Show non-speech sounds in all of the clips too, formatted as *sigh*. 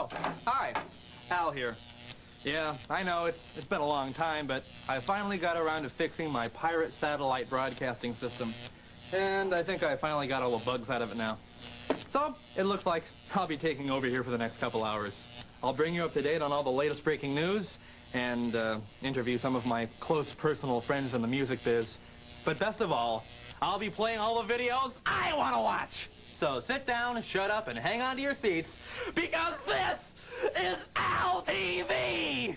Oh, hi. Al here. Yeah, I know it's it's been a long time, but I finally got around to fixing my pirate satellite broadcasting system. And I think I finally got all the bugs out of it now. So, it looks like I'll be taking over here for the next couple hours. I'll bring you up to date on all the latest breaking news and uh, interview some of my close personal friends in the music biz. But best of all, I'll be playing all the videos I want to watch. So sit down, shut up, and hang on to your seats because this is Al TV.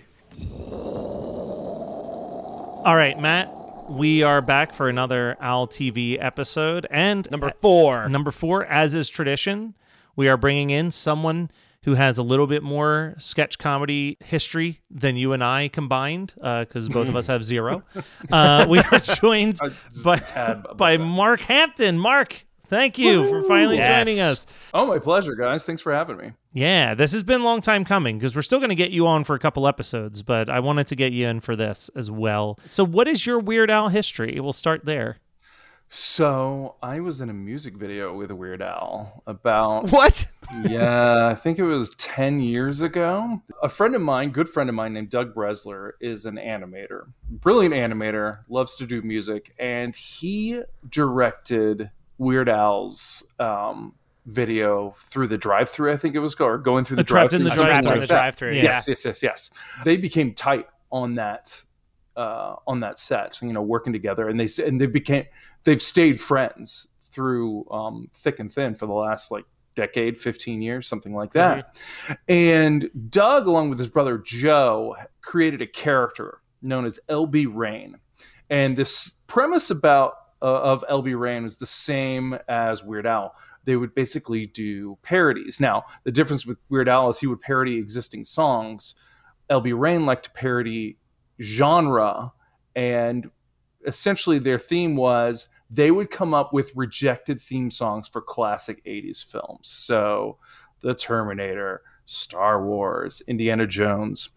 All right, Matt, we are back for another Al TV episode. And Number four. number four, as is tradition, we are bringing in someone who has a little bit more sketch comedy history than you and I combined, because both of us have zero. *laughs* Uh, we are joined Uh, by, a tad above by that. Mark Hampton. Mark, thank you for finally Yes. joining us. Oh, my pleasure, guys. Thanks for having me. Yeah, this has been a long time coming because we're still going to get you on for a couple episodes, but I wanted to get you in for this as well. So, what is your Weird Al history? We'll start there. So I was in a music video with a Weird Al about What? *laughs* yeah, I think it was 10 years ago. A friend of mine, good friend of mine named Doug Bresler, is an animator. Brilliant animator, loves to do music, and he directed Weird Al's um, video through the drive-through, I think it was or going through the Trapped in drive-through. the something Drive-Thru. Trapped in like the that. drive-through. Yeah. Yes, yes, yes, yes. They became tight on that uh, on that set, you know, working together, and they and they became they've stayed friends through um, thick and thin for the last like decade, fifteen years, something like that. And Doug, along with his brother Joe, created a character known as LB Rain, and this premise about Uh, of LB Rain was the same as Weird Al. They would basically do parodies. Now, the difference with Weird Al is he would parody existing songs. LB Rain liked to parody genre, and essentially their theme was they would come up with rejected theme songs for classic 80s films. So, The Terminator, Star Wars, Indiana Jones.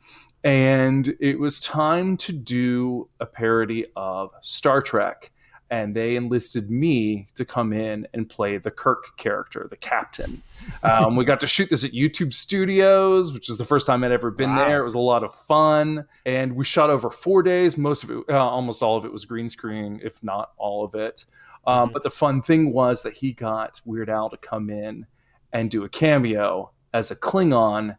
And it was time to do a parody of Star Trek. And they enlisted me to come in and play the Kirk character, the captain. Um, we got to shoot this at YouTube Studios, which is the first time I'd ever been Wow. there. It was a lot of fun, and we shot over four days. Most of it, uh, almost all of it, was green screen, if not all of it. Um, But the fun thing was that he got Weird Al to come in and do a cameo as a Klingon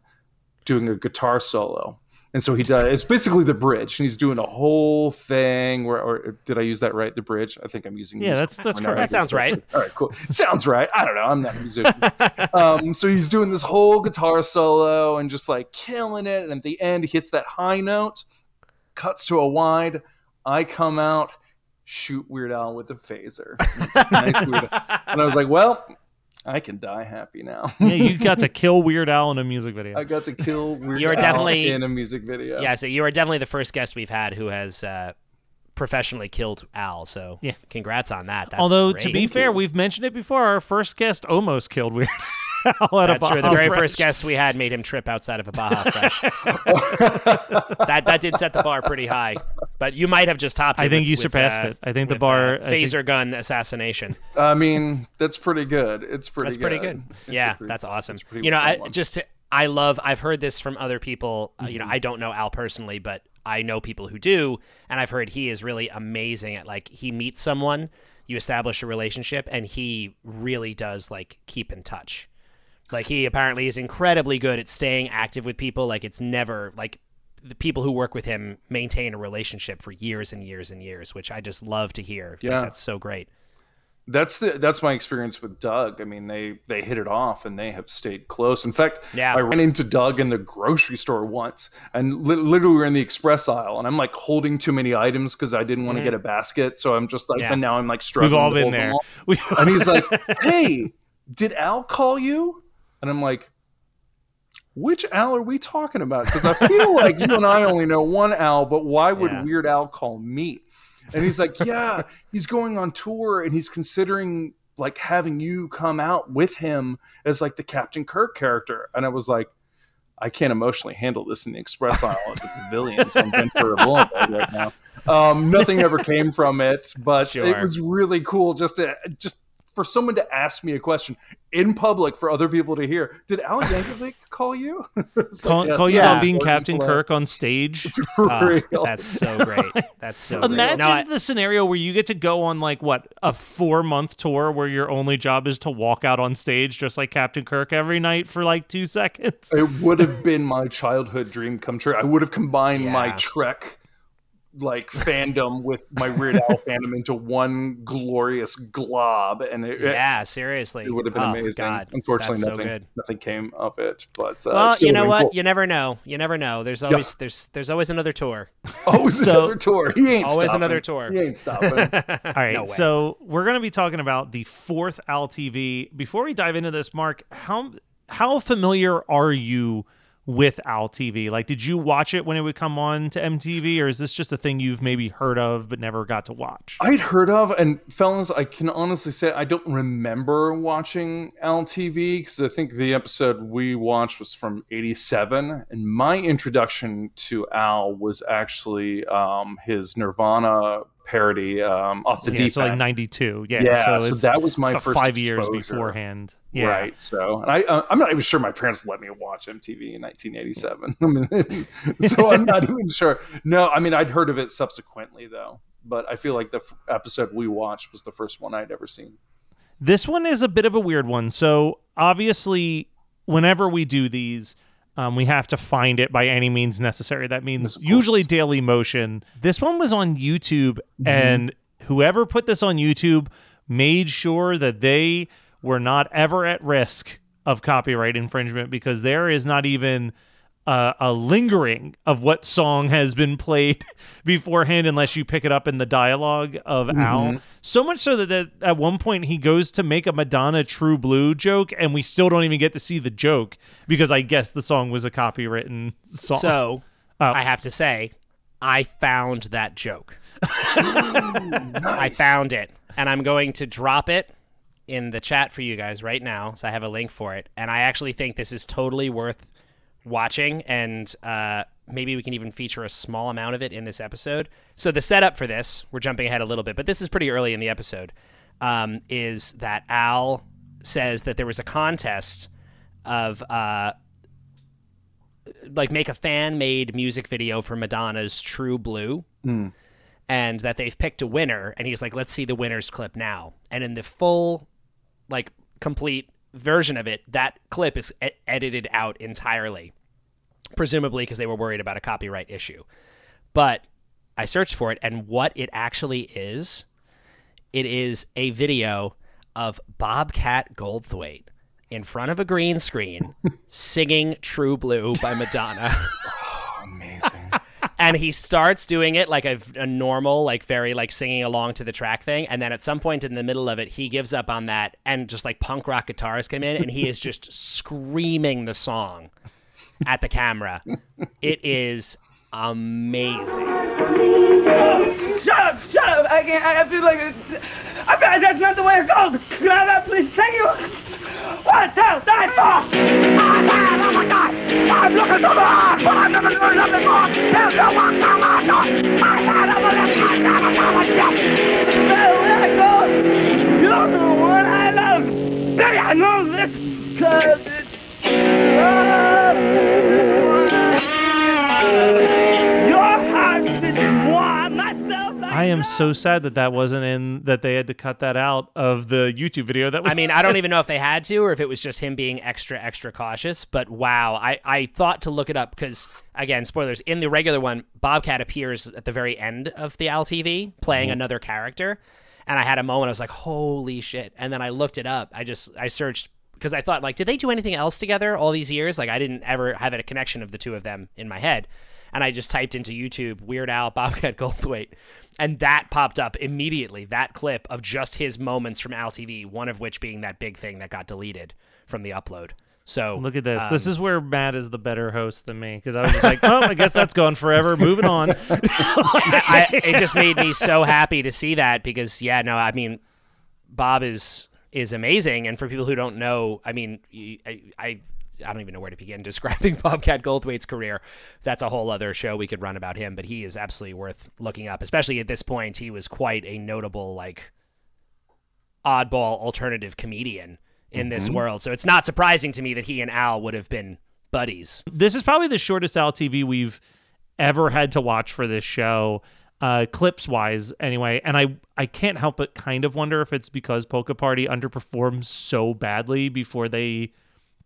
doing a guitar solo. And so he does. It's basically the bridge, and he's doing a whole thing. Where, or did I use that right? The bridge. I think I'm using. Yeah, that's- that's correct. That sounds right. *laughs* All right, cool. Sounds right. I don't know. I'm not a musician. *laughs* um, so he's doing this whole guitar solo and just like killing it. And at the end, he hits that high note, cuts to a wide. I come out, shoot Weird Al with a phaser. *laughs* nice Weird Al. And I was like, well, I can die happy now. Yeah, you got to *laughs* kill Weird Al in a music video. I got to kill *laughs* Weird You're Al definitely- in a music video. Yeah, so you are definitely the first guest we've had who has uh, professionally killed Al. So Yeah. congrats on that. That's Although great. to be fair, we've mentioned it before. Our first guest almost killed Weird *laughs* *laughs* Al at That's a true. The very Fresh. first guest we had made him trip outside of a Baja Fresh. *laughs* that that did set the bar pretty high. But you might have just topped it. I think with- you with, surpassed uh, it. I think the with, bar- uh, I think- phaser gun assassination. I mean, that's pretty good. It's pretty. That's pretty good. It's yeah, pretty- that's awesome. it's a pretty You know, I one. just I love. I've heard this from other people. Uh, Mm-hmm. you know, I don't know Al personally, but I know people who do, and I've heard he is really amazing at like he meets someone, you establish a relationship, and he really does like keep in touch. Like he apparently is incredibly good at staying active with people. Like it's never like the people who work with him maintain a relationship for years and years and years, which I just love to hear. Like, Yeah. that's so great. That's the that's my experience with Doug. I mean, they they hit it off and they have stayed close. In fact, Yeah. I ran into Doug in the grocery store once, and li- literally we we're in the express aisle, and I'm like holding too many items because I didn't want to get a basket. So I'm just like, Mm-hmm. Yeah. and now I'm like struggling. We've all been there. all. We- *laughs* And he's like, "Hey, did Al call you?" And I'm like, "Which Al are we talking about?" Because I feel like you and I only know one Al, but why would Yeah. Weird Al call me? And he's like, "Yeah, he's going on tour and he's considering like having you come out with him as like the Captain Kirk character." And I was like. I can't emotionally handle this in the express aisle at the pavilions on Ventura Boulevard right now. Um, nothing ever came from it, but Sure. it was really cool just to just for someone to ask me a question in public for other people to hear. Did Al Yankovic *laughs* call you? *laughs* It's like, call, yes, call you yeah. out being Gordon Captain Blair. Kirk on stage. *laughs* For ah, real. that's so great. That's so great. Imagine No, I- the scenario where you get to go on like what a four month tour where your only job is to walk out on stage just like Captain Kirk every night for like two seconds. it would have been my childhood dream come true. I would have combined my Trek like fandom with my Weird Al fandom into one glorious glob, and it, yeah, seriously. it would have been Oh, amazing. God, Unfortunately, that's so nothing good. nothing came of it. But uh, Well, you know what? cool. You never know. You never know. There's always there's there's always another tour. *laughs* Always So- another tour. He ain't Always stopping. another tour. He ain't stopping. *laughs* All right, No so we're going to be talking about the fourth Al TV. Before we dive into this, Mark, how how familiar are you with Al TV? Like, did you watch it when it would come on to MTV, or is this just a thing you've maybe heard of but never got to watch? I'd heard of, and fellas, I can honestly say I don't remember watching Al TV because I think the episode we watched was from '87, and my introduction to Al was actually um, his Nirvana parody, um, "Off the yeah, Deep so like End." '92. Yeah, yeah, so, so, that was my first five years exposure. beforehand. Yeah. Right. So, and I, uh, I'm not even sure my parents let me watch MTV in 1987. *laughs* I mean, *laughs* so I'm not even sure. No, I mean, I'd heard of it subsequently though, but I feel like the f- episode we watched was the first one I'd ever seen. This one is a bit of a weird one. So obviously, whenever we do these, um, we have to find it by any means necessary. That means usually Daily Motion. This one was on YouTube, and whoever put this on YouTube made sure that they were not ever at risk of copyright infringement because there is not even uh, a lingering of what song has been played *laughs* beforehand unless you pick it up in the dialogue of Al. So much so that, that at one point he goes to make a Madonna True Blue joke and we still don't even get to see the joke because I guess the song was a copywritten song. So Oh. I have to say, I found that joke. *laughs* I found it, and I'm going to drop it in the chat for you guys right now. So I have a link for it, and I actually think this is totally worth watching, and uh, maybe we can even feature a small amount of it in this episode. So the setup for this, we're jumping ahead a little bit, but this is pretty early in the episode. Um, is that Al says that there was a contest of uh, like make a fan made music video for Madonna's True Blue. And that they've picked a winner, and he's like, "Let's see the winner's clip now." And in the full, like, complete version of it, that clip is e- edited out entirely, presumably because they were worried about a copyright issue. But I searched for it, and what it actually is, it is a video of Bobcat Goldthwait in front of a green screen *laughs* singing True Blue by Madonna. *laughs* Amazing. and he starts doing it like a, a normal like very like singing along to the track thing and then at some point in the middle of it he gives up on that and just like punk rock guitars come in and he is just *laughs* screaming the song at the camera it is amazing Shut up! Shut up! I can't. I feel like it's. I that's not the way it goes. Can I that, please? Thank you. One, two, three, four. Oh, God! Oh my God! I'm looking for more, but I'm never doing nothing more. There's no one come on, no. My head over the top, never come on, yes. Where I go, you're the one I love. Baby, I know this, cause it's love. Your heart is moi, myself. I am so sad that that wasn't in that they had to cut that out of the YouTube video that we I mean, I don't even know if they had to or if it was just him being extra, extra cautious. But wow, I, I thought to look it up because, again, spoilers. In the regular one, Bobcat appears at the very end of the Al TV playing mm-hmm. another character. And I had a moment, I was like, holy shit. And then I looked it up. I just, I searched because I thought, like, did they do anything else together all these years? Like, I didn't ever have a connection of the two of them in my head. And I just typed into YouTube Weird Al Bobcat *laughs* Goldthwait. And that popped up immediately, that clip of just his moments from Al TV, one of which being that big thing that got deleted from the upload. So Look at this. um, this is where Matt is the better host than me because I was just like, oh, I guess that's gone forever. Moving on. *laughs* I, it just made me so happy to see that because yeah, no, I mean, Bob is is amazing, and for people who don't know, I mean, I, I don't even know where to begin *laughs* describing Bobcat Goldthwait's career. That's a whole other show we could run about him, but he is absolutely worth looking up. Especially at this point, he was quite a notable like oddball alternative comedian in this mm-hmm. world. So it's not surprising to me that he and Al would have been buddies. this is probably the shortest Al TV we've ever had to watch for this show, uh, clips wise, anyway. And I I can't help but kind of wonder if it's because Polka Party underperformed so badly before they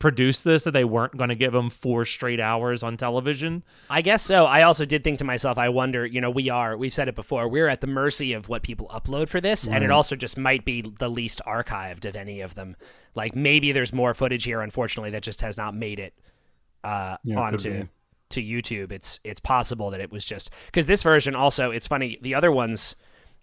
produced this that they weren't going to give them four straight hours on television. I guess so. I also did think to myself, I wonder, you know, we are, we've said it before, we're at the mercy of what people upload for this, and it also just might be the least archived of any of them. Like maybe there's more footage here, unfortunately, that just has not made it uh, Yeah, onto be. To YouTube. It's it's possible that it was just because this version also, it's funny. The other ones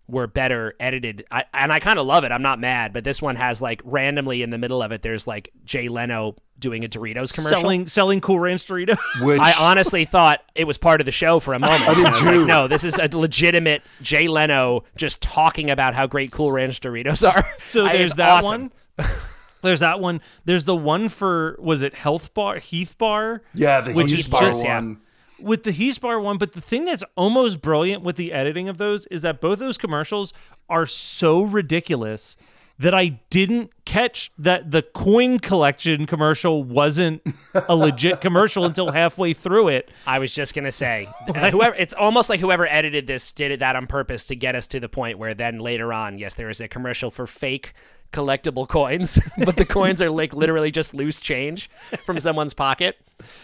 were better edited, I, and I kind of love it. I'm not mad, but this one has like randomly in the middle of it, there's like Jay Leno doing a Doritos commercial. Selling selling Cool Ranch Doritos. *laughs* Which I honestly thought it was part of the show for a moment. Oh, I did was too. like, no, this is a legitimate Jay Leno just talking about how great Cool Ranch Doritos are. So *laughs* there's it's that awesome. one. *laughs* There's that one. There's the one for was it Health Bar Heath Bar? yeah, the Which Heath is Bar just- yeah. one. with the Heath Bar one, but the thing that's almost brilliant with the editing of those is that both those commercials are so ridiculous that I didn't catch that the coin collection commercial wasn't a legit *laughs* commercial until halfway through it. I was just gonna say, *laughs* uh, whoever it's almost like whoever edited this did it that on purpose to get us to the point where then later on, yes, there is a commercial for fake collectible coins, *laughs* but the coins are like literally just loose change from someone's pocket.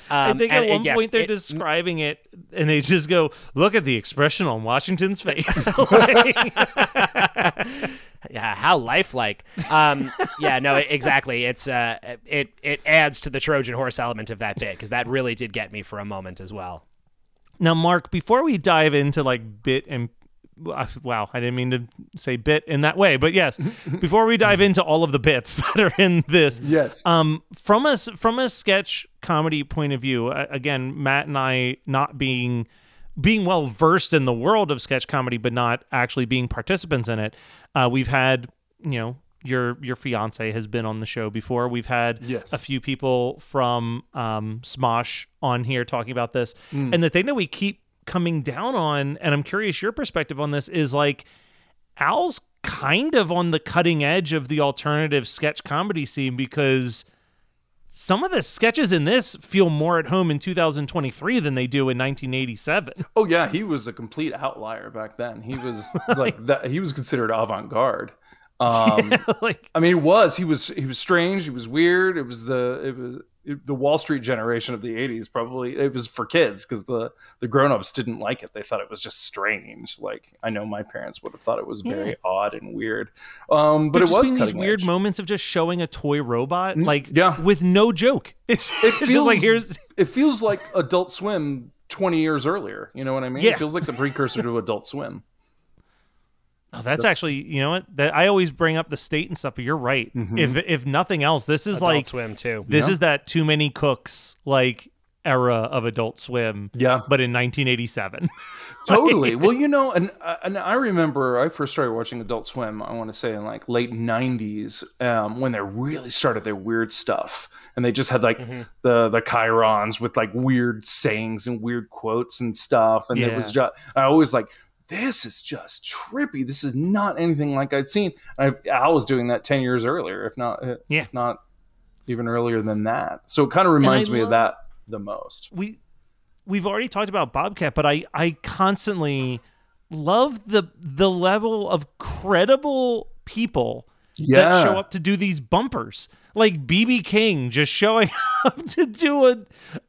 I Um, think and at it- one yes, point they're it- describing it and they just go, look at the expression on Washington's face. *laughs* *laughs* Yeah how lifelike um yeah no exactly it's uh it it adds to the trojan horse element of that bit because that really did get me for a moment as well Now, Mark, before we dive into like bit and wow, I didn't mean to say bit in that way, but yes, *laughs* before we dive into all of the bits *laughs* that are in this, Yes. um, from a from a sketch comedy point of view, uh, again, Matt and I not being being well versed in the world of sketch comedy, but not actually being participants in it, uh, we've had you know your your fiance has been on the show before. We've had Yes. a few people from um, Smosh on here talking about this, and the thing that we keep coming down on, and I'm curious your perspective on this is like Al's kind of on the cutting edge of the alternative sketch comedy scene because some of the sketches in this feel more at home in 2023 than they do in 1987. Oh yeah, he was a complete outlier back then. He was *laughs* like that. He was considered avant-garde. *laughs* Um, like I mean, he was. He was. He was strange. He was weird. It was the. It was it, the Wall Street generation of the '80s. Probably it was for kids because the the grown-ups didn't like it. They thought it was just strange. Like I know my parents would have thought it was very odd and weird. Um, but but it was being these cutting weird edge. moments of just showing a toy robot, like yeah. with no joke. *laughs* It's, It it's just like here's It feels like Adult Swim 20 years earlier. You know what I mean? Yeah. It feels like the precursor to Adult Swim. Oh, that's, actually, you know what? That I always bring up the state and stuff, but you're right. Mm-hmm. If if nothing else, this is Adult like Swim too. this Yeah. is that too many cooks like era of Adult Swim. Yeah. but in 1987. *laughs* totally. Well, you know, and uh, and I remember I first started watching Adult Swim. I want to say in like late '90s um, when they really started their weird stuff, and they just had like Mm-hmm. the the chyrons with like weird sayings and weird quotes and stuff. And it was just I always like. This is just trippy. This is not anything like I'd seen. I've, I was doing that ten years earlier, if not, Yeah. if not even earlier than that. So it kind of reminds me love- of that the most. we we've already talked about Bobcat, but I I constantly love the the level of credible people Yeah. that show up to do these bumpers. Like BB King just showing *laughs* up to do a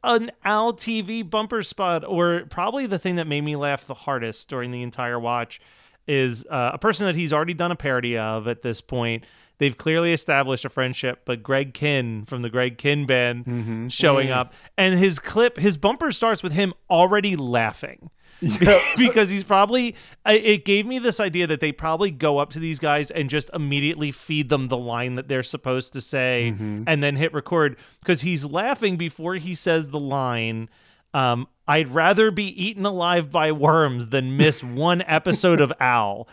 an Al TV bumper spot, or probably the thing that made me laugh the hardest during the entire watch is uh, a person that he's already done a parody of at this point. They've clearly established a friendship, but Greg Kihn from the Greg Kihn band showing up, and his clip, his bumper starts with him already laughing *laughs* because he's probably. It gave me this idea that they probably go up to these guys and just immediately feed them the line that they're supposed to say, and then hit record because he's laughing before he says the line. Um, I'd rather be eaten alive by worms than miss *laughs* one episode of Al.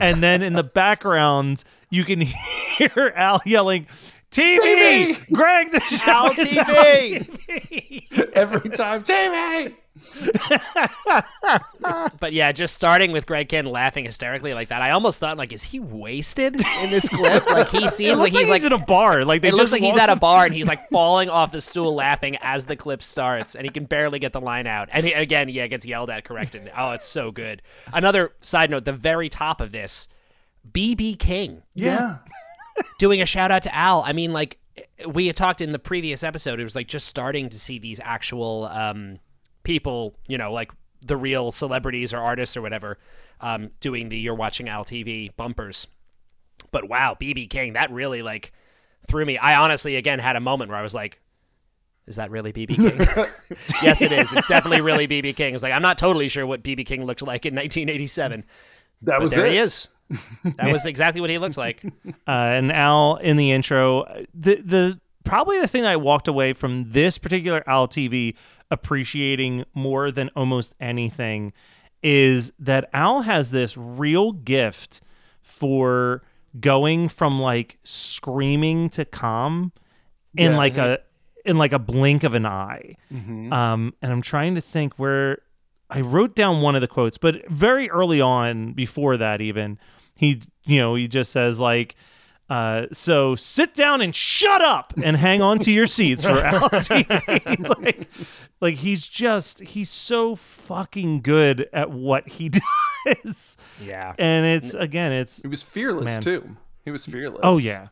And then in the background, you can *laughs* hear Al yelling, TV! Greg, the show Al TV!" TV! Every time, Jamie. *laughs* But yeah, just starting with Greg Kihn laughing hysterically like that, I almost thought like, is he wasted in this clip? *laughs* Like he It seems looks like he's like in a bar. Like they it looks like he's walked at a bar and he's like *laughs* falling off the stool laughing as the clip starts and he can barely get the line out. And he, again, yeah, gets yelled at, corrected. Oh, it's so good. Another side note, the very top of this, BB King Yeah. doing a shout out to Al. I mean, like we had talked in the previous episode, it was like just starting to see these actual um, people, you know, like the real celebrities or artists or whatever, um, doing the "You're Watching Al TV" bumpers. But wow, BB King, that really like threw me. I honestly, again, had a moment where I was like. Is that really BB King? *laughs* yes, it is. It's definitely really BB King. It's like I'm not totally sure what BB King looked like in 1987, That but was there it. he is. That was exactly what he looked like. *laughs* uh, and Al in the intro. The the probably the thing I walked away from this particular Al TV appreciating more than almost anything is that Al has this real gift for going from like screaming to calm in Yes. like a in like a blink of an eye. Um, and I'm trying to think where I wrote down one of the quotes, but very early on, before that, even he, you know, he just says like, uh, "So sit down and shut up and hang on to your seats for *laughs* Al TV." *laughs* like, like he's just he's so fucking good at what he *laughs* does, Yeah. and it's again, it's He was fearless Man. too. He was fearless. oh yeah,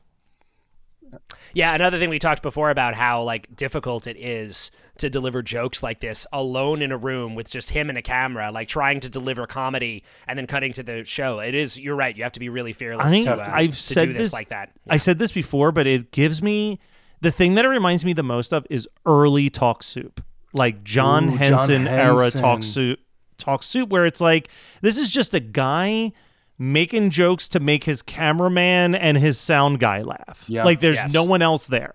Yeah, another thing we talked before about how like difficult it is to deliver jokes like this alone in a room with just him and a camera, like trying to deliver comedy and then cutting to the show. It is you're right, you have to be really fearless I, to, uh, I've to said do this, like that. I said this before, but it gives me the thing that it reminds me the most of is early talk soup, like John Ooh, John Henson era talk soup, talk soup, where it's like this is just a guy making jokes to make his cameraman and his sound guy laugh. Yeah. Like there's Yes. no one else there.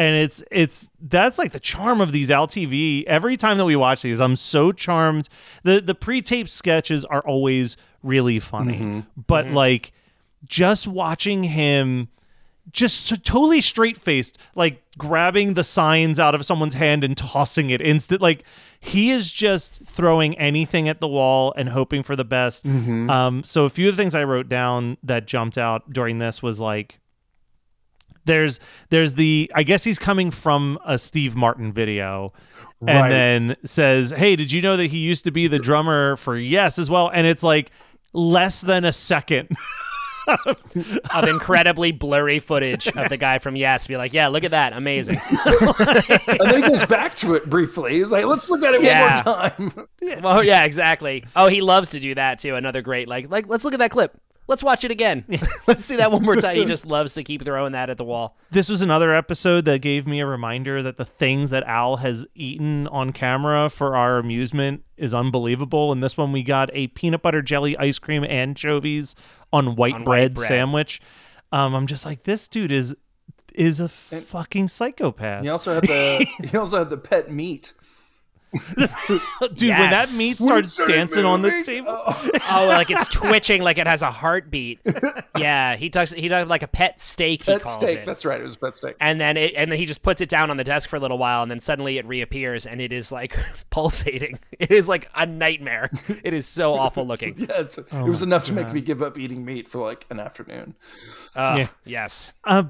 And it's it's that's like the charm of these Al TV. Every time that we watch these, I'm so charmed. The the pre-taped sketches are always really funny. Mm-hmm. But mm-hmm. like just watching him just so totally straight faced, like grabbing the signs out of someone's hand and tossing it instant. Like he is just throwing anything at the wall and hoping for the best. Mm-hmm. Um, so a few of the things I wrote down that jumped out during this was like, there's there's the I guess he's coming from a Steve Martin video. And Right. then says, "Hey, did you know that he used to be the drummer for Yes as well?" And it's like less than a second *laughs* of incredibly blurry footage of the guy from Yes be like, Yeah, look at that, amazing. *laughs* and then he goes back to it briefly. He's like, "Let's look at it Yeah. one more time." well yeah, exactly. Oh, he loves to do that too. Another great like like let's look at that clip. Let's watch it again. *laughs* *laughs* let's see that one more time. He just loves to keep throwing that at the wall. this was another episode that gave me a reminder that the things that Al has eaten on camera for our amusement is unbelievable. In this one, we got a peanut butter jelly ice cream anchovies on white On white bread bread. sandwich. Um, I'm just like, this dude is is a fucking psychopath. He also had the *laughs* he also had the pet meat Dude, when that meat starts it started dancing on the table. *laughs* oh, like it's twitching, like it has a heartbeat. *laughs* Yeah, he talks. He does like a pet steak. He Pet calls steak. it. That's right. It was a pet steak. and then it, and then he just puts it down on the desk for a little while, and then suddenly it reappears, and it is like *laughs* pulsating. It is like a nightmare. It is so awful looking. Yeah, it's, Oh it was enough to make me give up eating meat for like an afternoon. Oh, Yeah. Yes. Uh,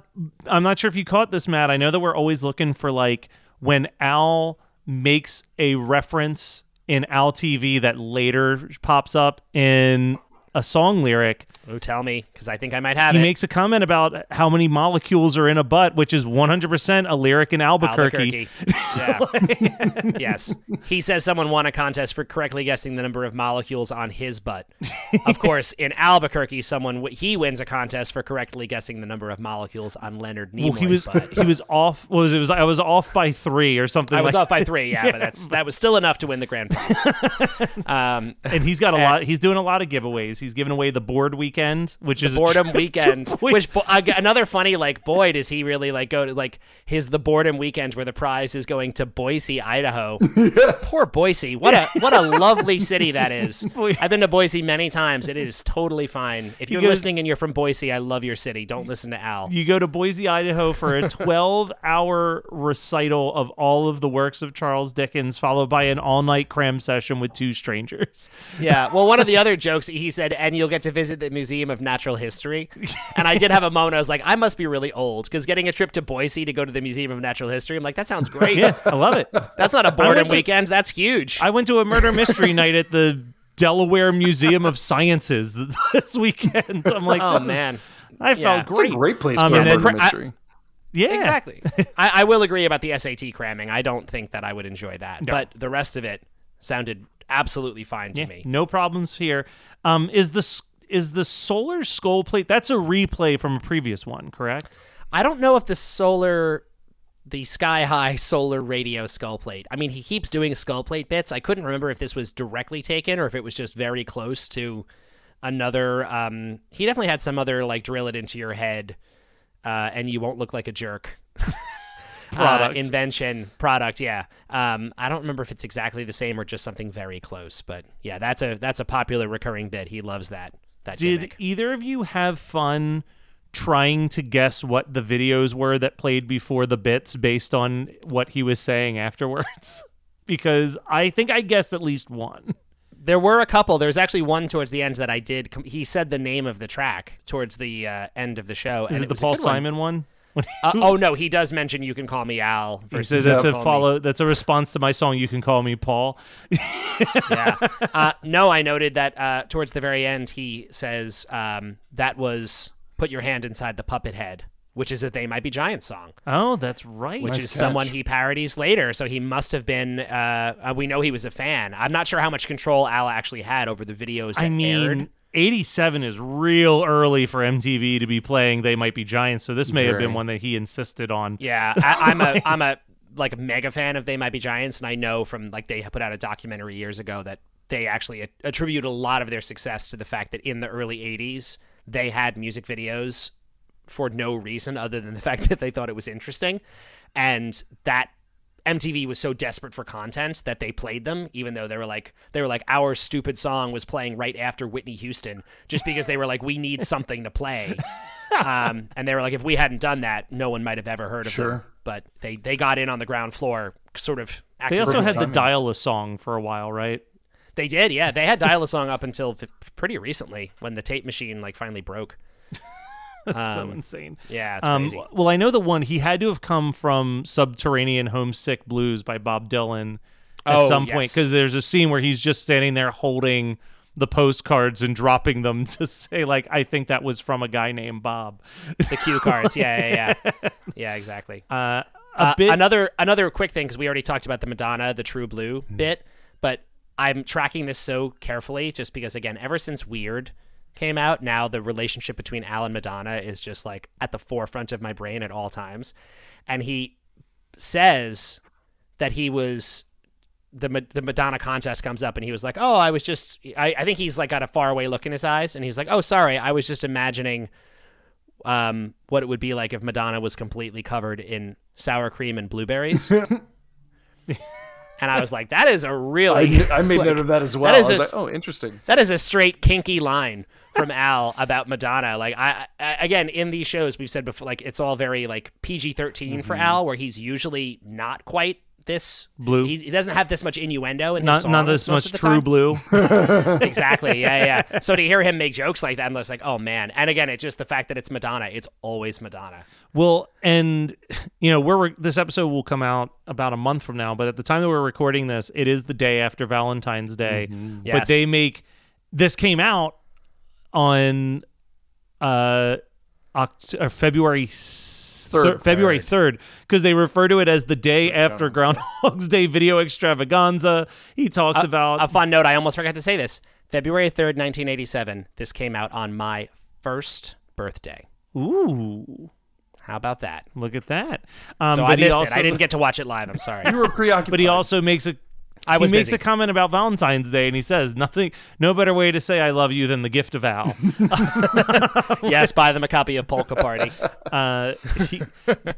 I'm not sure if you caught this, Matt. I know that we're always looking for like when Al makes a reference in Al TV that later pops up in a song lyric. Oh, tell me, because I think I might have He it. makes a comment about how many molecules are in a butt, which is 100% a lyric in Albuquerque. Albuquerque. Yeah. *laughs* yes. He says someone won a contest for correctly guessing the number of molecules on his butt. Of *laughs* course, in Albuquerque, someone he wins a contest for correctly guessing the number of molecules on Leonard Nimoy's Well, he was butt. he was off. Was it? was I was off by three or something. I was like off by three, yeah, but *laughs* that's that was still enough to win the grand prize. um, and he's got a lot. He's doing a lot of giveaways. He's giving away the board weekend, which is boredom weekend which *laughs* another funny like boy does he really like go to like his the boredom weekend where the prize is going to boise idaho. *laughs* Poor boise. What a what a lovely city that is. *laughs* I've been to boise many times. It is totally fine. If you're listening and you're from boise i love your city. Don't listen to al. You go to Boise, Idaho for a 12 hour recital of all of the works of Charles Dickens, followed by an all night cram session with two strangers. Yeah. Well, one of the other jokes he said, and you'll get to visit the Museum of Natural History. And I did have a *laughs* moment. I was like, I must be really old because getting a trip to Boise to go to the Museum of Natural History, I'm like, that sounds great. Yeah, I love it. That's not a boredom to- weekend. That's huge. I went to a murder mystery night at the Delaware Museum of Sciences *laughs* this weekend. I'm like, oh this is- man. I Yeah. felt It's It's great. a great place Um, for a and then- murder I- mystery. yeah, Exactly. I, I will agree about the SAT cramming. I don't think that I would enjoy that, but the rest of it sounded absolutely fine to Yeah, me. no problems here. Um, is the s- is the solar skull plate? That's a replay from a previous one, correct? I don't know if the solar, the sky high *laughs* solar radio skull plate. I mean, he keeps doing skull plate bits. I couldn't remember if this was directly taken or if it was just very close to another. Um, he definitely had some other like drill it into your head, uh, and you won't look like a jerk. *laughs* Product. Uh, invention product yeah um i don't remember if it's exactly the same or just something very close but yeah that's a that's a popular recurring bit he loves that that Did gimmick. either of you have fun trying to guess what the videos were that played before the bits based on what he was saying *laughs* afterwards? because I think I guessed at least one. There were a couple. There's actually one towards the end that I did. Com- he said the name of the track towards the uh, end of the show. Is and it the Paul good one. Simon one? Uh, oh no, he does mention "You Can Call Me Al." he Versus says that's a Call Me." follow. That's a response to my song. You can call me Paul. yeah. *laughs* Uh, no, I noted that uh, towards the very end, he says um, that was "Put Your Hand Inside the Puppet Head," which is a "They Might Be Giants" song. Oh, that's right. which Nice is someone he parodies later. So he must have been. Uh, uh, we know he was a fan. I'm not sure how much control Al actually had over the videos that I mean, aired. 87 is real early for MTV to be playing They Might Be Giants, so this may have been one that he insisted on. Yeah, I, I'm a *laughs* I'm a like a mega fan of They Might Be Giants, and I know from like they put out a documentary years ago that they actually a- attribute a lot of their success to the fact that in the early '80s they had music videos for no reason other than the *laughs* fact that they thought it was interesting, and that MTV was so desperate for content that they played them, even though they were like they were like our stupid song was playing right after Whitney Houston, just because they were like we need something to play, *laughs* um, and they were like if we hadn't done that, no one might have ever heard of them. But they they got in on the ground floor, sort of. They also had the. Dial a Song for a while, right? They did, yeah. They had dial a song up until f- pretty recently when the tape machine like finally broke. *laughs* That's so Um, insane. Yeah, it's Um, crazy. well, I know the one he had to have come from Subterranean Homesick Blues by Bob Dylan at Oh, some point because there's a scene where he's just standing there holding the postcards and dropping them *laughs* to say like I think that was from a guy named Bob. The cue cards, yeah, yeah, yeah, *laughs* yeah, exactly. Uh, a Uh, bit another another quick thing because we already talked about the Madonna, the True Blue Mm-hmm. bit, but I'm tracking this so carefully just because again, ever since Weird came out, now the relationship between Al and Madonna is just like at the forefront of my brain at all times, and he says that he was the the Madonna contest comes up and he was like, "Oh, I was just I, I think he's like got a faraway look in his eyes and he's like, "Oh, sorry, I was just imagining um what it would be like if Madonna was completely covered in sour cream and blueberries." *laughs* and I was like, "That is a really I made *laughs* like, note of that as well. That is I a like, oh, interesting. that is a straight kinky line from Al about Madonna. Like I, I again in these shows we've said before, like it's all very like PG 13 for Mm-hmm. Al, where he's usually not quite this Blue. He, he doesn't have this much innuendo in his Not songs not this much true time. blue. *laughs* *laughs* exactly. Yeah, yeah. So to hear him make jokes like that, I'm just like, oh man. And again, it's just the fact that it's Madonna. It's always Madonna. Well, and you know, we're this episode will come out about a month from now, but at the time that we're recording this, it is the day after Valentine's Day. But Yes. they make this came out on uh, Oct- uh February third, Third. February third, because they refer to it as the day after Groundhog's Day video extravaganza. He talks about A fun note. I almost forgot to say this. February 3rd, 1987. This came out on my first birthday. ooh, How about that? look at that. Um, So but I he missed also, it. I didn't get to watch it live. I'm sorry. You were preoccupied. *laughs* But he also makes a I was he makes busy. a comment about Valentine's Day, and he says nothing, no better way to say I love you than the gift of Al. *laughs* yes, buy them a copy of Polka Party. *laughs* uh, he,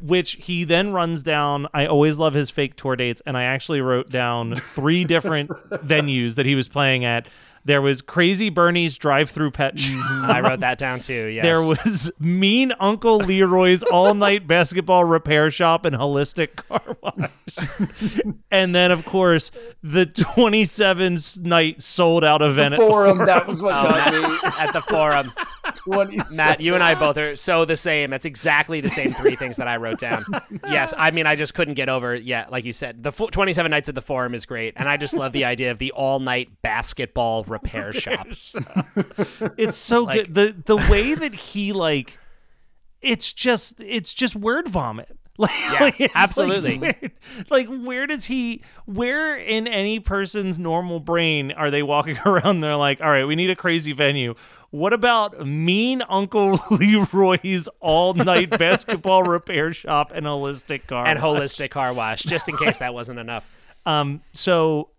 which he then runs down. I always love his fake tour dates, and I actually wrote down three different *laughs* venues that he was playing at. There was Crazy Bernie's drive-through pet mm-hmm. shop. I wrote that down too. Yes. There was Mean Uncle Leroy's all-night basketball repair shop and holistic car wash, *laughs* and then of course the 27 night sold out event at the forum. That was what Oh, got Matt, *laughs* at the forum. Me. 27. Matt, you and I both are so the same. That's exactly the same three things that I wrote down. *laughs* Yes, I mean I just couldn't get over. it yet. like you said, the fo- 27 nights at the forum is great, and I just love the idea of the all-night basketball repair shop. *laughs* it's so Like- good the the way that he like it's just it's just word vomit *laughs* like, Yeah, like, it's like, absolutely. where, like where does he where in any person's normal brain are they walking around they're like all right we need a crazy venue what about mean uncle *laughs* leroy's all-night *laughs* basketball repair shop and holistic car and wash? holistic car wash, just in case that wasn't enough. *laughs* Um, so,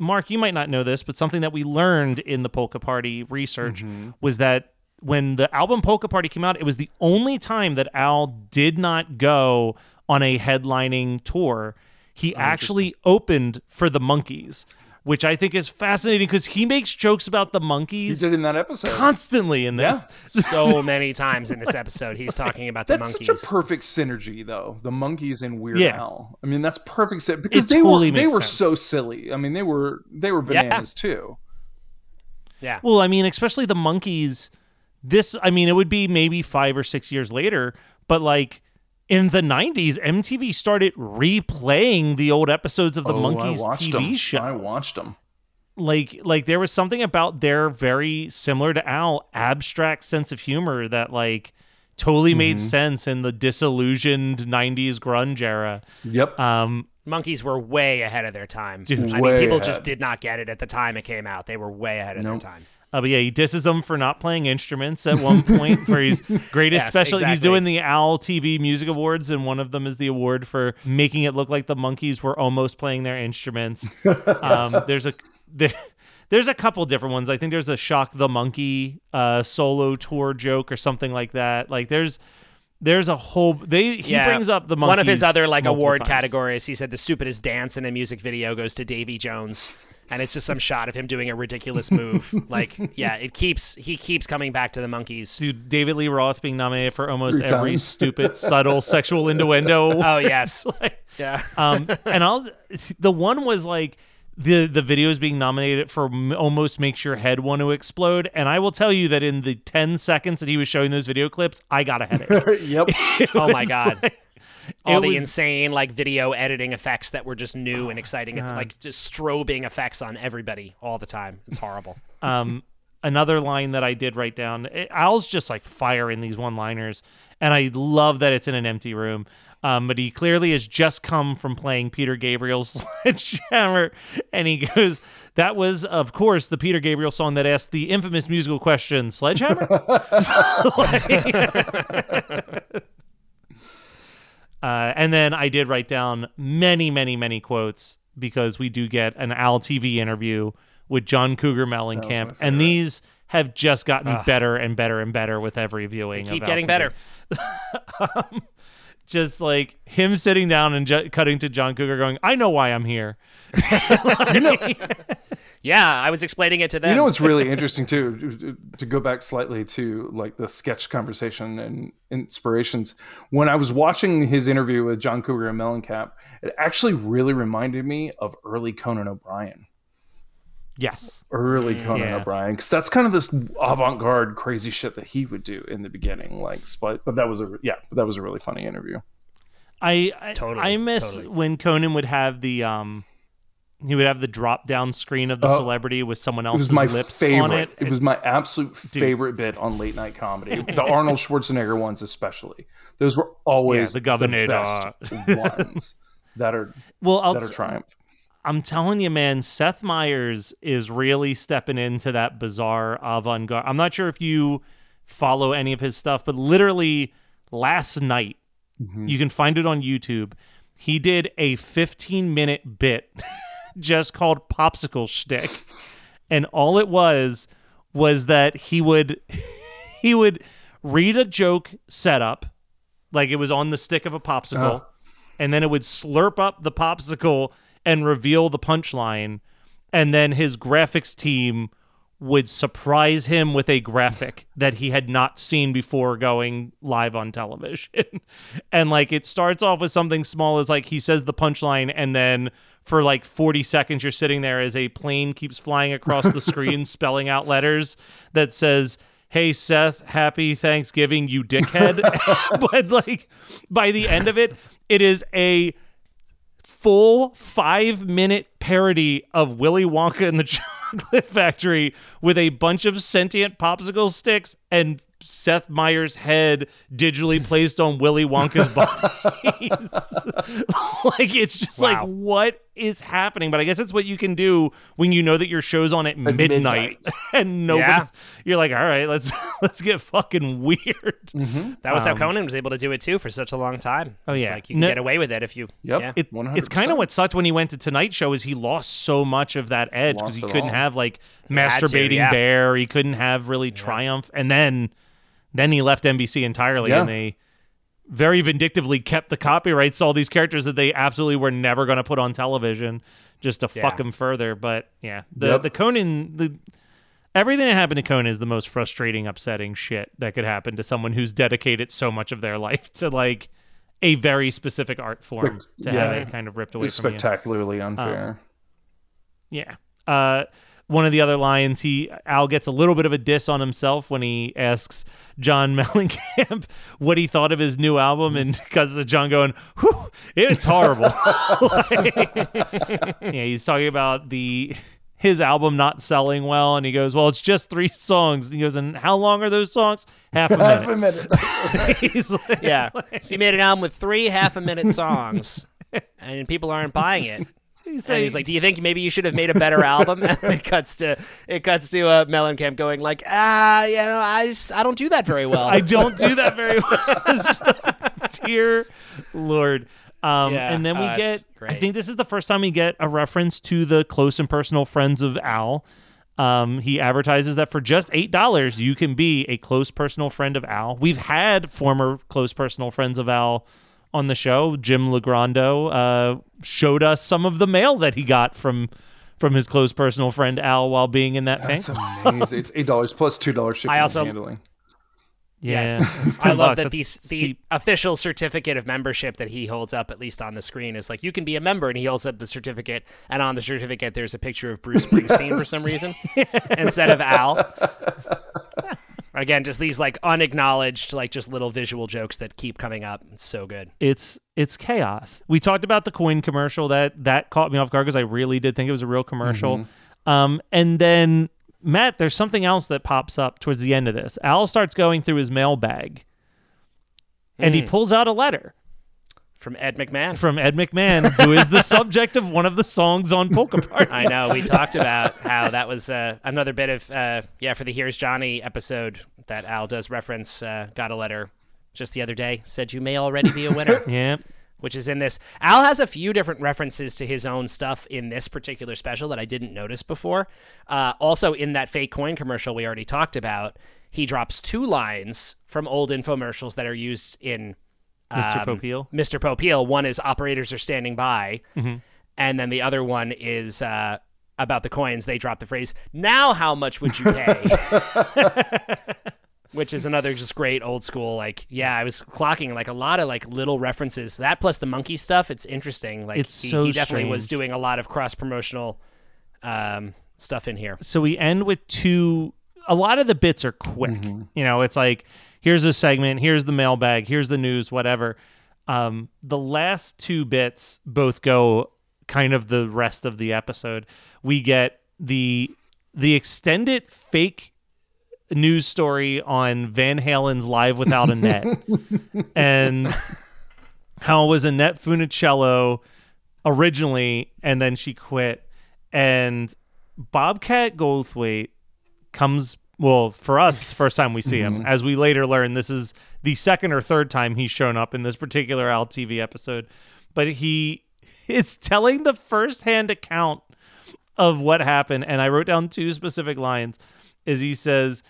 Mark, you might not know this, but something that we learned in the Polka Party research was that when the album Polka Party came out, it was the only time that Al did not go on a headlining tour. He actually opened for the Monkees, which I think is fascinating because he makes jokes about the Monkees. He Monkees did in that episode. constantly in this. Yeah. *laughs* So many times in this episode, he's talking about the That's Monkees. That's such a perfect synergy, though. The Monkees and Weird Yeah. Al. I mean, that's perfect. Sy- because It they totally were they were sense. so silly. I mean, they were they were Yeah. bananas too. yeah. Well, I mean, especially the Monkees. This, I mean, it would be maybe five or six years later, but like in the '90s, MTV started replaying the old episodes of the Oh, Monkees TV them. show. I watched them. like, like there was something about their very similar to Al abstract sense of humor that like totally made Mm-hmm. sense in the disillusioned '90s grunge era. Yep. Um, Monkees were way ahead of their time. Dude. I mean, people ahead. just did not get it at the time it came out. They were way ahead of Nope. their time. Uh, but yeah, he disses them for not playing instruments at one point. where he's *laughs* greatest Yes, special. He's doing the Al TV Music Awards, and one of them is the award for making it look like the Monkees were almost playing their instruments. *laughs* um, there's a there, there's a couple different ones. I think there's a Shock the Monkey uh, solo tour joke or something like that. Like there's there's a whole they he Yeah. brings up the Monkees One of his other like award times. categories, he said the stupidest dance in a music video goes to Davy Jones. And it's just some shot of him doing a ridiculous move. *laughs* like, yeah, it keeps he keeps coming back to the Monkees. Dude, David Lee Roth being nominated for almost Three every times. stupid, *laughs* subtle sexual innuendo. Oh *laughs* yes. Like, Yeah. um, and I'll the one was like the the video is being nominated for m- almost makes your head want to explode. And I will tell you that in the ten seconds that he was showing those video clips, I got a headache. yep. Oh my god. All it the was- insane like video editing effects that were just new and exciting, and, like just strobing effects on everybody all the time. It's horrible. *laughs* um, another line that I did write down. It, Al's just like firing these one liners, and I love that it's in an empty room. Um, but he clearly has just come from playing Peter Gabriel's *laughs* Sledgehammer, and he goes, "That was, of course, the Peter Gabriel song that asked the infamous musical question, Sledgehammer." *laughs* Uh, and then I did write down many, many, many quotes because we do get an Al TV interview with John Cougar Mellencamp, and these have just gotten better and better and better with every viewing. Keep of getting better. *laughs* just like him sitting down and ju- cutting to John Cougar going, "I know why I'm here." *laughs* *laughs* Yeah, I was explaining it to them. You know what's really *laughs* interesting too, to- to go back slightly to like the sketch conversation and inspirations. When I was watching his interview with John Cougar and Mellencamp, it actually really reminded me of early Conan O'Brien. Yes. Early Conan Yeah. O'Brien, because that's kind of this avant-garde, crazy shit that he would do in the beginning. Like, but but that was a yeah, but that was a really funny interview. I I, Totally, I miss totally. when Conan would have the um he would have the drop down screen of the Oh, celebrity with someone else's lips favorite. on it. It was my absolute favorite bit on late night comedy. *laughs* the Arnold Schwarzenegger ones, especially. Those were always the Governor. best ones that are *laughs* well, I'll that are triumph. I'm telling you, man, Seth Meyers is really stepping into that bizarre avant garde. I'm not sure if you follow any of his stuff, but literally last night, mm-hmm. you can find it on YouTube. He did a 15 minute bit just called Popsicle Shtick. And all it was was that he would *laughs* he would read a joke setup, like it was on the stick of a popsicle, Oh. and then it would slurp up the popsicle and reveal the punchline, and then his graphics team would surprise him with a graphic *laughs* that he had not seen before going live on television. *laughs* and like it starts off with something small as like he says the punchline and then for like 40 seconds you're sitting there as a plane keeps flying across the screen *laughs* spelling out letters that says Hey Seth, happy Thanksgiving, you dickhead. *laughs* but like by the end of it, it is a full five minute parody of Willy Wonka and the *laughs* Chocolate Factory with a bunch of sentient popsicle sticks and Seth Meyers' head digitally placed on Willy Wonka's body. like it's just like what is happening? But I guess it's what you can do when you know that your show's on at midnight, midnight. *laughs* and nobody Yeah. you're like, all right, let's *laughs* let's get fucking weird. that was how Conan was able to do it too for such a long time. Um, Oh, It's yeah. like you can No- get away with it if you. Yep. Yeah. it, it's kind of what sucked when he went to Tonight Show is he lost so much of that edge because he couldn't all. have like had to, masturbating yeah. bear, he couldn't have really triumph, and then then he left NBC entirely, Yeah. and they very vindictively kept the copyrights to all these characters that they absolutely were never going to put on television just to fuck them further. But yeah, the Yep. the Conan the. Everything that happened to Conan is the most frustrating, upsetting shit that could happen to someone who's dedicated so much of their *laughs* life to like a very specific art form to have it kind of ripped It away was from you. spectacularly unfair. Yeah. Uh, one of the other lines, he Al gets a little bit of a diss on himself when he asks John *laughs* Mellencamp what he thought of his new album, and *laughs* because of John going, Whew, "It's horrible." *laughs* yeah, he's talking about the his album not selling well, and he goes, "Well, it's just three songs." And he goes, "And how long are those songs? Half a minute." Half a minute. That's right. He's like- Yeah. so he made an album with three half a minute songs, and people aren't buying it. He's And he's like, "Do you think maybe you should have made a better album?" *laughs* And it cuts to it cuts to uh, Mellencamp going like, "Ah, you know, I just I don't do that very well." I don't do that very *laughs* well. *laughs* So, dear Lord. Um, Yeah, and then we uh, get, I think this is the first time we get a reference to the close and personal friends of Al. Um, he advertises that for just $8, you can be a close personal friend of Al. We've had former close personal friends of Al on the show. Jim Legrando uh, showed us some of the mail that he got from from his close personal friend Al while being in that That's tank. amazing. It's eight dollars plus two dollars shipping I also- and handling. Yeah, Yes. it's I 10 love bucks. that the, That's the steep. official certificate of membership that he holds up, at least on the screen, is like you can be a member, and he holds up the certificate, and on the certificate there's a picture of Bruce *laughs* Springsteen for some reason *laughs* instead of Al. *laughs* Again, just these like unacknowledged, like just little visual jokes that keep coming up. It's so good. it's it's chaos. We talked about the coin commercial that that caught me off guard because I really did think it was a real commercial. Mm-hmm. Um, and then Matt, there's something else that pops up towards the end of this. Al starts going through his mailbag, and he Hmm. pulls out a letter From Ed McMahon. from Ed McMahon, who is the subject of one of the songs on Polka Party. I know. We talked about how that was uh, another bit of uh, yeah for the Here's Johnny episode that Al does reference. Uh, got a letter just the other day said you may already be a winner. *laughs* Yeah. which is in this. Al has a few different references to his own stuff in this particular special that I didn't notice before. Uh, also, in that fake coin commercial we already talked about, he drops two lines from old infomercials that are used in Mr. um, Popeil? Mr. Popeil. One is operators are standing by, Mhm. and then the other one is uh, about the coins. They drop the phrase, "Now, how much would you pay?" *laughs* Which is another just great old school. Like, yeah, I was clocking like a lot of like little references. That plus the monkey stuff. It's interesting. Like, It's he, so he definitely was doing a lot of cross promotional um, stuff in here. so we end with two a lot of the bits are quick you know it's like here's a segment. Here's the mailbag. Here's the news whatever. Um the last two bits both go kind of the rest of the episode. We get the the extended fake news story on van halen's live without a net *laughs* and how it was annette funicello originally and then she quit. And Bobcat Goldthwait comes well for us it's the first time we see him. Mm-hmm. As we later learn this is the second or third time he's shown up in this particular Al TV episode. But he *laughs* it's telling the first-hand account of what happened. And I wrote down two specific lines is he says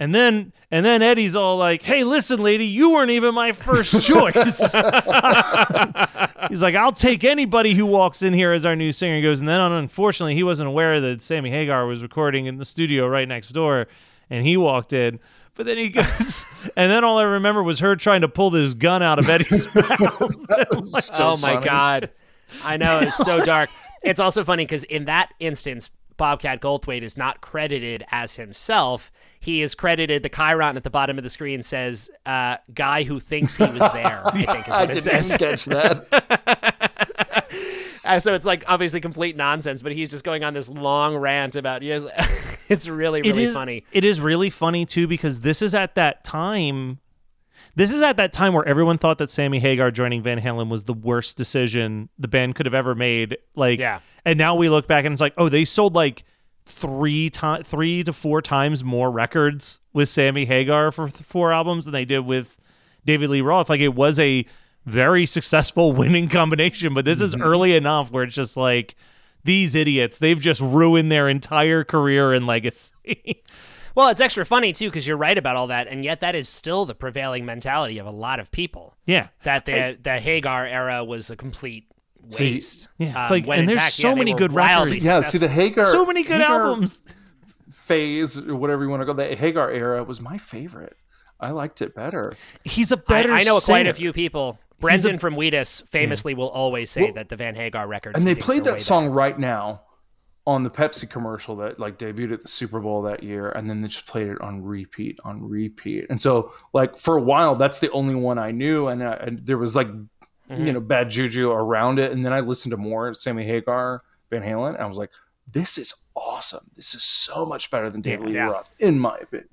and then and then Eddie's all like, "Hey, listen, lady, you weren't even my first *laughs* choice." *laughs* He's like, "I'll take anybody who walks in here as our new singer." He goes, and then unfortunately, he wasn't aware that Sammy Hagar was recording in the studio right next door, and he walked in. But then he *laughs* goes, and then all I remember was her trying to pull this gun out of Eddie's *laughs* mouth. *laughs* oh my god, I know it's so dark. It's also funny because in that instance, Bobcat Goldthwait is not credited as himself. He is credited. The Chyron at the bottom of the screen says uh, "guy who thinks he was there." I think is what I it didn't says. even catch that. Uh, so it's like obviously complete nonsense, but he's just going on this long rant about. Yes, *laughs* it's really really it is, funny. It is really funny too because this is at that time. This is at that time where everyone thought that Sammy Hagar joining Van Halen was the worst decision the band could have ever made. Like, Yeah. And now we look back and it's like, oh, they sold like three to- three to four times more records with Sammy Hagar for th- four albums than they did with David Lee Roth. Like, it was a very successful *laughs* winning combination, but this is mm-hmm. early enough where it's just like these idiots, they've just ruined their entire career and legacy. Well, it's extra funny too because you're right about all that, and yet that is still the prevailing mentality of a lot of people. yeah. That the the Hagar era was a complete See, waste. yeah, it's Um, like- when and there's fact, so yeah, many good records. Yeah, see the Hagar so many good Hagar albums. phase or whatever you want to go. The Hagar era was my favorite. I liked it better. He's a better I know quite a few people. Brendan from Wheatus famously will always say that the Van Hagar records. and they played that song right now on the Pepsi commercial that like debuted at the Super Bowl that year, and then they just played it on repeat, on repeat. And so, like for a while, that's the only one I knew, and, uh, and there was like Mm-hmm. you know bad juju around it. And then I listened to more Sammy Hagar, Van Halen, and I was like, this is awesome. This is so much better than David Lee Yeah. Roth, in my opinion.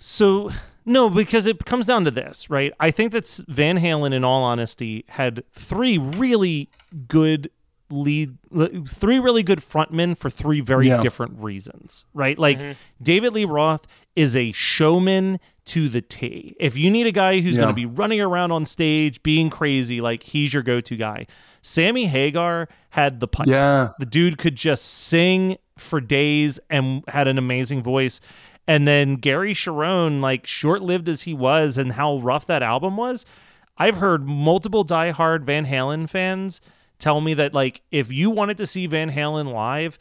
So no, because it comes down to this, right? I think that Van Halen, in all honesty, had three really good lead, three really good frontmen for three very Yeah. different reasons, right? Like mm-hmm. David Lee Roth is a showman to the T. If you need a guy who's Yeah. going to be running around on stage being crazy, like he's your go-to guy. Sammy Hagar had the pipes. Yeah. The dude could just sing for days and had an amazing voice. And then Gary Cherone, like short lived as he was and how rough that album was, I've heard multiple diehard Van Halen fans tell me that like if you wanted to see Van Halen live,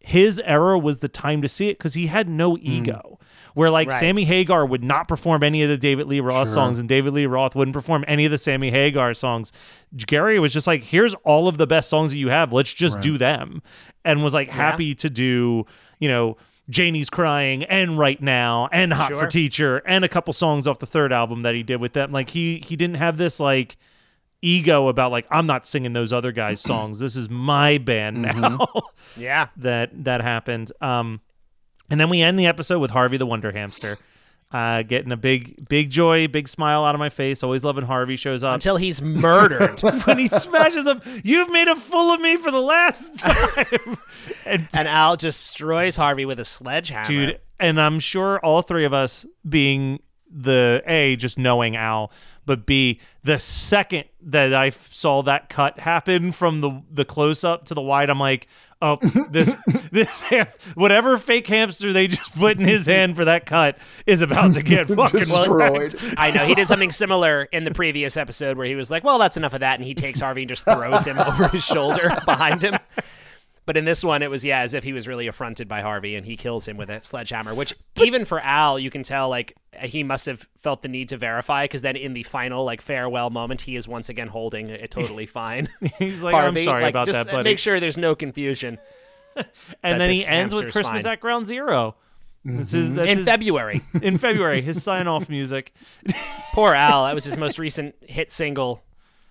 his era was the time to see it because he had no mm. ego. Where like Right. Sammy Hagar would not perform any of the David Lee Roth songs, and David Lee Roth wouldn't perform any of the Sammy Hagar songs. Gary was just like, "Here's all of the best songs that you have. Let's just do them," and was like happy to do, you know, Jamie's crying and right now and Hot for Teacher and a couple songs off the third album that he did with them. Like he he didn't have this like ego about like I'm not singing those other guys' *clears throat* songs. This is my band now. *laughs* Yeah. that that happened. Um, and then we end the episode with Harvey the Wonder Hamster, uh, getting a big big joy, big smile out of my face. Always loving Harvey shows up Until he's murdered. *laughs* when he smashes up. You've made a fool of me for the last *laughs* time, and and Al destroys Harvey with a sledgehammer. dude. And I'm sure all three of us, being the a just knowing Al, but b the second that I f- saw that cut happen from the the close up to the wide, I'm like, oh, *laughs* this this ham- whatever fake hamster they just put in his hand for that cut is about to get *laughs* fucking Destroyed. wrecked. I know he did something similar in the previous episode where he was like, "Well, that's enough of that," and he takes Harvey and just throws him *laughs* over his shoulder behind him. But in this one, it was yeah, as if he was really affronted by Harvey, and he kills him with a sledgehammer. Which even for Al, you can tell like he must have felt the need to verify because then in the final like farewell moment, he is once again holding it totally *laughs* fine. He's like, I'm Harvey, sorry like, about just that, buddy. Make sure there's no confusion. *laughs* and then he ends with Christmas fine. at Ground Zero. This is mm-hmm. that's in his- February. *laughs* in February, his sign off music. Poor Al. That was his most recent hit single,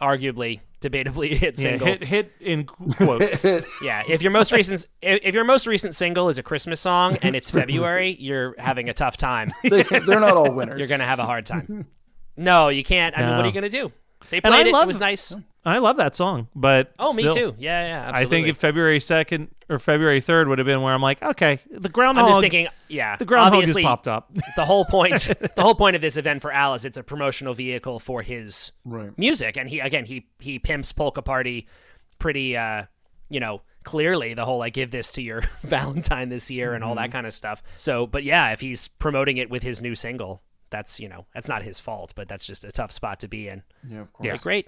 arguably, debatably *laughs* hit Yeah, single. hit hit in quotes. *laughs* Yeah, if your most recent if if your most recent single is a Christmas song and it's *laughs* February, you're having a tough time. They, they're not all winners. You're gonna have a hard time. No, you can't. I mean, what are you gonna do? They And played I it. love- It was nice. I love that song, but Oh, me too. Yeah, yeah. Absolutely. I think if February second or February third would have been where I'm like, okay, the groundhog. I'm just thinking, yeah, the groundhog just obviously, popped up. *laughs* the whole point the whole point of this event for Al is it's a promotional vehicle for his Right. music and he again he he pimps polka party pretty uh you know clearly the whole I give this to your *laughs* valentine this year and all that kind of stuff so but yeah if he's promoting it with his new single that's you know that's not his fault but that's just a tough spot to be in Yeah, of course. yeah great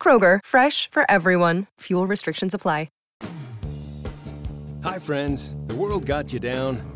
Kroger, fresh for everyone. Fuel restrictions apply. Hi, friends. The world got you down.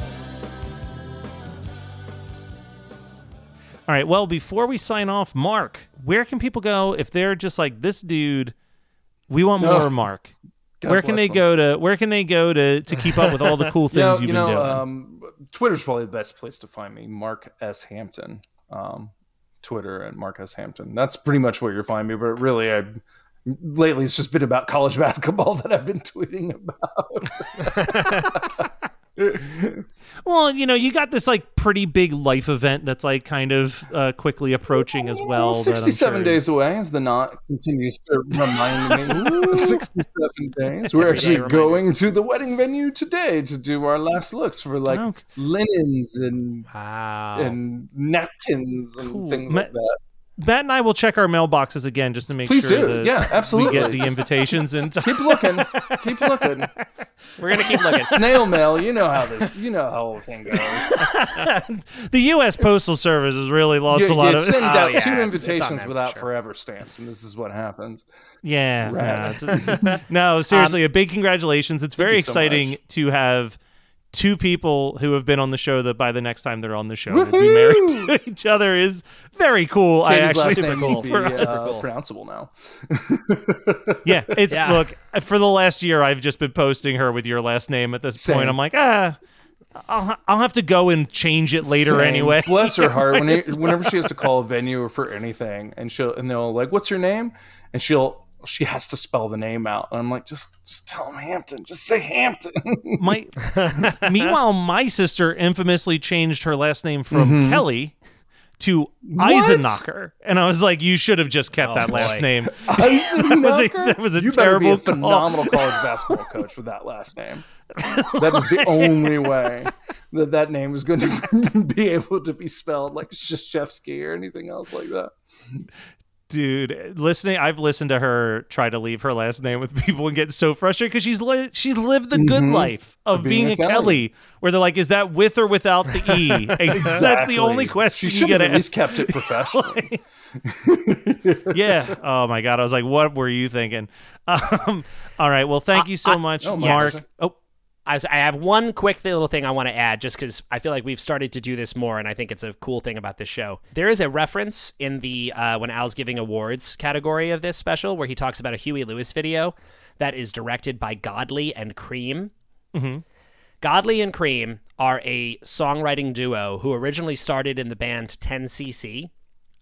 All right. Well, before we sign off, Mark, where can people go if they're just like this dude? We want No. more, Mark. God where can they them. go to? Where can they go to to keep up with all the cool things *laughs* you know, you've you been know, doing? Um, Twitter's probably the best place to find me. Mark S. Hampton. Um, Twitter at Mark S. Hampton. That's pretty much where you're finding me. But really, I lately it's just been about college *laughs* basketball that I've been tweeting about. *laughs* *laughs* Well, you know, you got this like pretty big life event that's like kind of uh, quickly approaching as well. 67 sure days is- away as the knot continues to remind me. *laughs* 67 days. We're Every actually going to the wedding venue today to do our last looks for like Oh, linens and wow and napkins and Cool. things like that. Matt and I will check our mailboxes again just to make Please sure do. that Yeah, absolutely. we get the invitations and Keep looking. Keep looking. we're gonna keep looking Snail mail. You know how this. You know how the thing goes. *laughs* the U.S. Postal Service has really lost you, a lot you of. send Oh, out yeah, two it's- it's on invitations for without sure. forever stamps, and this is what happens. Yeah, no, Rats. it's- *laughs* no, seriously, um, a big congratulations. It's very you so exciting to have two people who have been on the show that by the next time they're on the show would be married *laughs* to each other is very cool. I actually last super name cool. be for us. uh, cool. *laughs* pronounceable now. Yeah, it's Yeah. look for the last year. I've just been posting her with your last name. At this Same. point, I'm like, ah, I'll I'll have to go and change it later Same. anyway. *laughs* Bless her heart. When it, whenever she has to call a venue or for anything, and she'll and they'll like, "What's your name?" and she'll she has to spell the name out, and I'm like, just just tell him Hampton. Just say Hampton. *laughs* my meanwhile my sister infamously changed her last name from Mhm. kelly to What? eisenacher and i was like you should have just kept Oh, that last boy. name *laughs* *laughs* that was a, that was a you better be terrible a phenomenal college basketball coach with that last name. That is the only way that that name is going to be able to be spelled like Krzyzewski or anything else like that. Dude, listening, I've listened to her try to leave her last name with *laughs* people and get so frustrated because she's li- she's lived the good Mhm. life of being, being a Kelly. Kelly. where they're like, is that with or without the E? *laughs* And That's the only question She you get at least asked. kept it *laughs* professional. yeah. Oh my god. I was like, what were you thinking? Um, all right. Well, thank you so much, oh, Mark. yes. Oh, I, was, I have one quick little thing I want to add just because I feel like we've started to do this more, and I think it's a cool thing about this show. There is a reference in the uh, when Al's giving awards category of this special where he talks about a Huey Lewis video that is directed by Godley and Creme. Mhm. Godley and Creme are a songwriting duo who originally started in the band 10cc.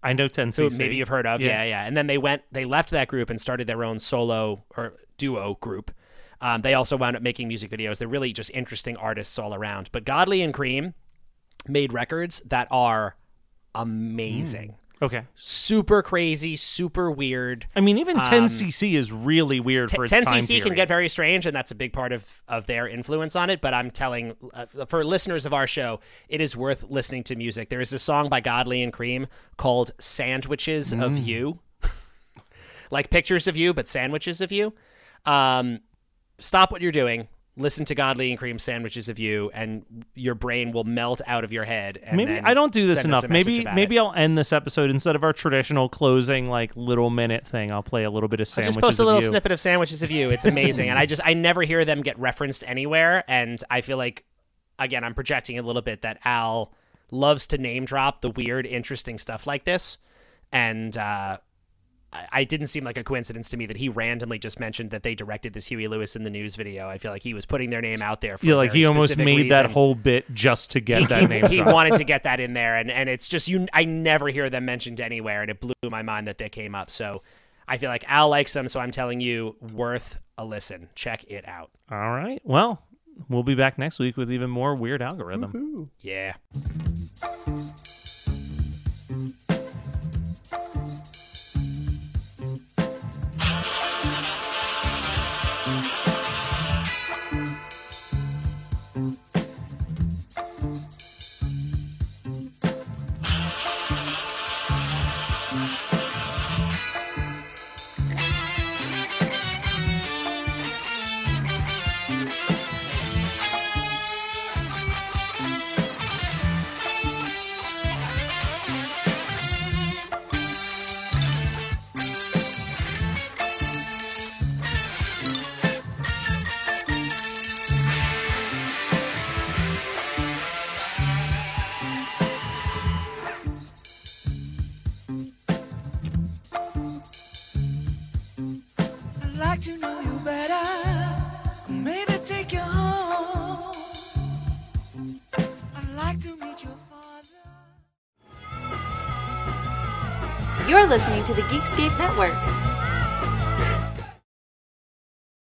I know 10cc. maybe you've heard of. Yeah. yeah, And then they went, they left that group and started their own solo or duo group. Um, they also wound up making music videos. They're really just interesting artists all around. But Godley and Creme made records that are amazing. Okay. Super crazy, super weird. I mean, even Um, 10cc is really weird for its time 10cc can period. get very strange, and that's a big part of, of their influence on it. But I'm telling, uh, for listeners of our show, it is worth listening to music. There is a song by Godley and Creme called Sandwiches of Mm. You. *laughs* like pictures of you, but sandwiches of you. Um, stop what you're doing. Listen to Godley and Creme Sandwiches of You, and your brain will melt out of your head. And maybe I don't do this enough. Maybe maybe it. I'll end this episode instead of our traditional closing like little minute thing. I'll play a little bit of sandwiches. I sandwiches. just post a little you. snippet of sandwiches of you. It's *laughs* amazing, and I just I never hear them get referenced anywhere, and I feel like again I'm projecting a little bit that Al loves to name drop the weird, interesting stuff like this, and uh, I, I didn't seem like a coincidence to me that he randomly just mentioned that they directed this Huey Lewis in the news video. I feel like he was putting their name out there. For Yeah, like he almost specific made that whole bit just to get he, that he- name. he dropped. wanted to get that *laughs* in there, and, and it's just you. I never hear them mentioned anywhere, and it blew my mind that they came up. So I feel like Al likes them, so I'm telling you, worth a listen. Check it out. All right. Well, we'll be back next week with even more weird algorithm. Yeah.